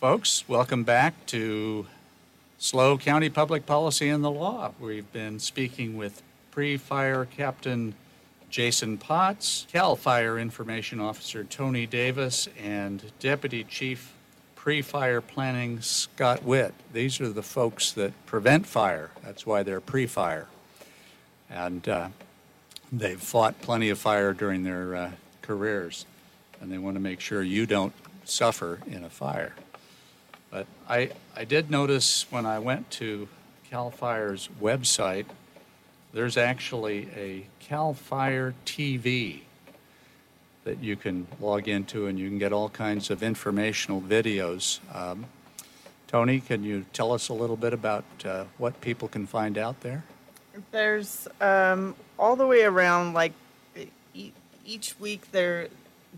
Folks, welcome back to SLO County Public Policy and the Law. We've been speaking with pre-fire captain Jason Potts, CAL FIRE Information Officer Tony Davis, and Deputy Chief Pre-Fire Planning Scott Witt. These are the folks that prevent fire. That's why they're pre-fire. And uh, they've fought plenty of fire during their uh, careers, and they want to make sure you don't suffer in a fire. But I, I did notice when I went to CAL FIRE's website, there's actually a CAL FIRE TV that you can log into, and you can get all kinds of informational videos. Um, Tony, can you tell us a little bit about uh, what people can find out there? There's um, all the way around, like each week, there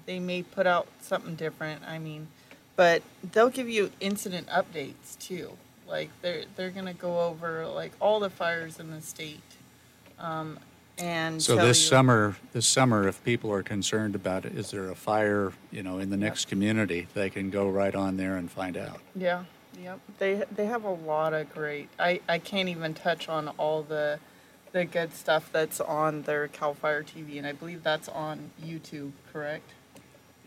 they may put out something different. I mean, but they'll give you incident updates too. Like they're they're gonna go over like all the fires in the state, um, and So this you- summer, this summer, if people are concerned about it, is there a fire, you know, in the next community, they can go right on there and find out. Yeah, yep. They they have a lot of great. I I can't even touch on all the the good stuff that's on their Cal Fire TV, and I believe that's on YouTube. Correct?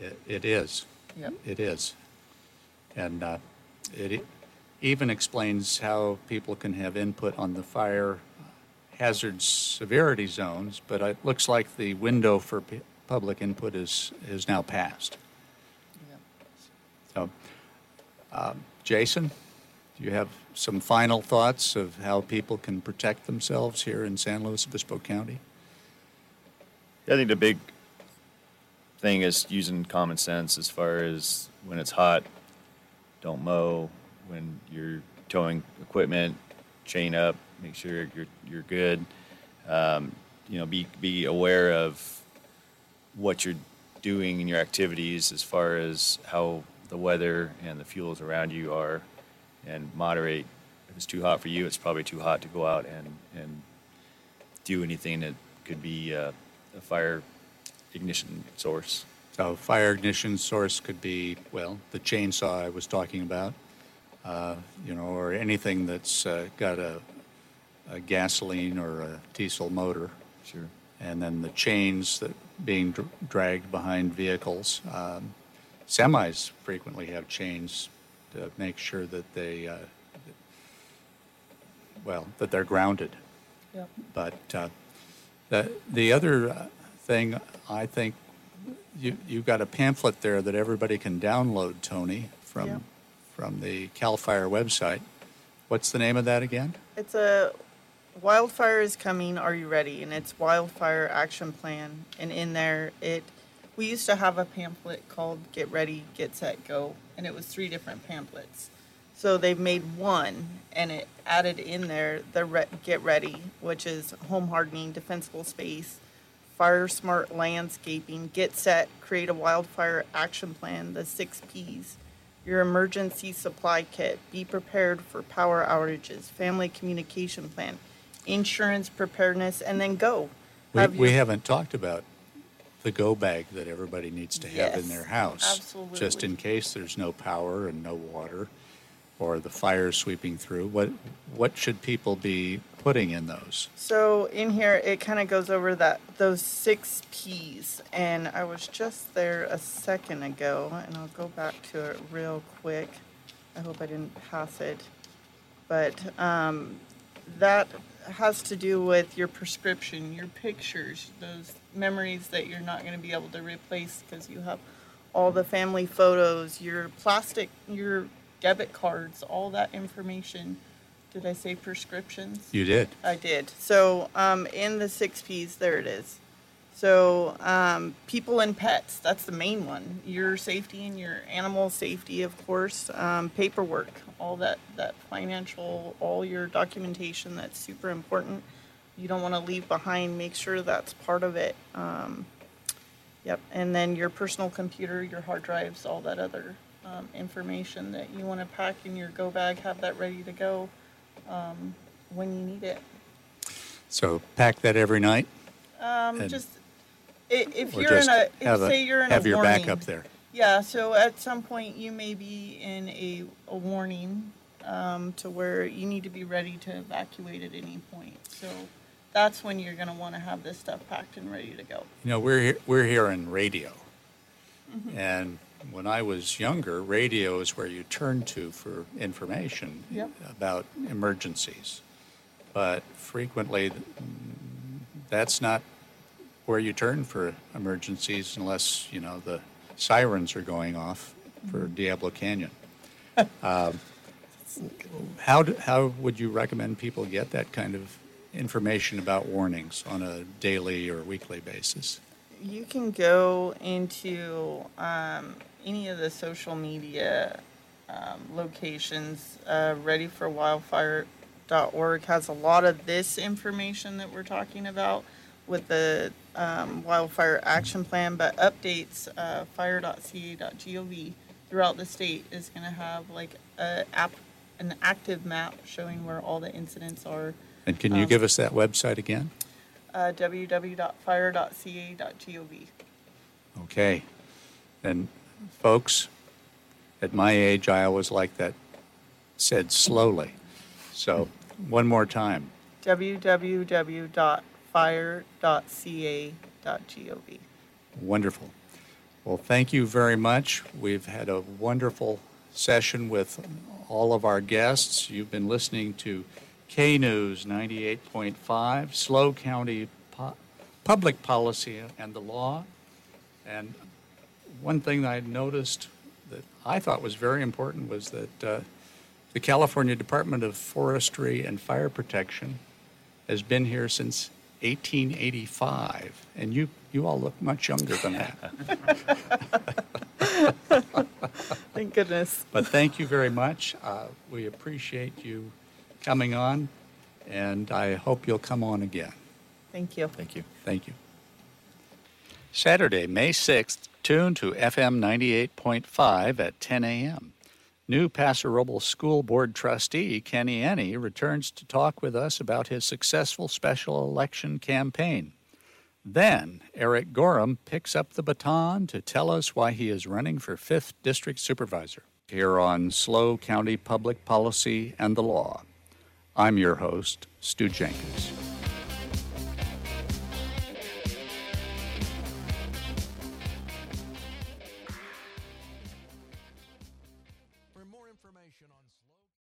It, it is. Yep. It is. And uh, it e- even explains how people can have input on the fire hazard severity zones, but it looks like the window for pu- public input is, is now passed. Yep. So, um, Jason, do you have some final thoughts of how people can protect themselves here in San Luis Obispo County? I think the big thing is using common sense as far as when it's hot, don't mow. When you're towing equipment, chain up, make sure you're you're good. Um, you know, be be aware of what you're doing in your activities as far as how the weather and the fuels around you are, and moderate. If it's too hot for you, it's probably too hot to go out and and do anything that could be uh, a fire ignition source. So fire ignition source could be, well, the chainsaw I was talking about, uh, you know, or anything that's uh, got a, a gasoline or a diesel motor. Sure. And then the chains that being dr- dragged behind vehicles. Um, semis frequently have chains to make sure that they, uh, well, that they're grounded. Yep. But uh, the, the other uh, thing, I think, you, you've got a pamphlet there that everybody can download, Tony, from, Yeah. from the CAL FIRE website. What's the name of that again? It's a wildfire is coming. Are you ready? And it's wildfire action plan. And in there, it we used to have a pamphlet called Get Ready, Get Set, Go, and it was three different pamphlets. So they've made one, and it added in there the re- Get Ready, which is home hardening, defensible space, fire smart landscaping, Get Set, create a wildfire action plan, the six Ps your emergency supply kit, be prepared for power outages, family communication plan, insurance preparedness, and then go. We, Have we haven't talked about the go bag that everybody needs to have in their house. Just in case there's no power and no water or the fire sweeping through. What, what should people be putting in those? So in here, it kind of goes over that those six Ps, and I was just there a second ago, and I'll go back to it real quick. I hope I didn't pass it, but um, that has to do with your prescription, your pictures, those memories that you're not going to be able to replace because you have all the family photos, your plastic, your debit cards, all that information. Did I say prescriptions? You did. I did. So um, in the six Ps, there it is. So um, people and pets, that's the main one. Your safety and your animal safety, of course. Um, paperwork, all that, that financial, all your documentation, that's super important. You don't want to leave behind. Make sure that's part of it. Um, Yep, and then your personal computer, your hard drives, all that other um, information that you want to pack in your go bag, have that ready to go um, when you need it. So pack that every night? Um, And- just i- if Or you're in just a, have if, say you're in Have a your warning, backup there. Yeah, so at some point you may be in a, a warning um, to where you need to be ready to evacuate at any point. So that's when you're going to want to have this stuff packed and ready to go. You know, we're, he- we're hearing radio. And when I was younger, radio is where you turn to for information Yep. about emergencies. But frequently, that's not where you turn for emergencies unless, you know, the sirens are going off for Diablo Canyon. Um, How, do- how would you recommend people get that kind of information about warnings on a daily or weekly basis? You can go into um, any of the social media um, locations. Uh, ReadyForWildfire.org has a lot of this information that we're talking about with the um, wildfire action plan, but updates uh, fire.ca.gov throughout the state is going to have like a app, an active map showing where all the incidents are. And can you Um, give us that website again? Uh, www.fire.ca.gov. Okay. And folks, at my age, I always like that said slowly. So one more time. www.fire.ca.gov. Wonderful. Well, thank you very much. We've had a wonderful session with all of our guests. You've been listening to K News 98.5, SLO County Po- Public Policy and the Law. And one thing that I noticed that I thought was very important was that uh, the California Department of Forestry and Fire Protection has been here since 1885, and you you all look much younger than that. Thank goodness. But thank you very much. Uh, we appreciate you coming on, and I hope you'll come on again. Thank you. Thank you. Thank you. Saturday, May 6th, tune to FM 98.5 at 10 a.m. New Paso Robles School Board trustee Kenny Enny returns to talk with us about his successful special election campaign. Then Eric Gorham picks up the baton to tell us why he is running for 5th District Supervisor. Here on SLO County Public Policy and the Law. I'm your host, Stu Jenkins.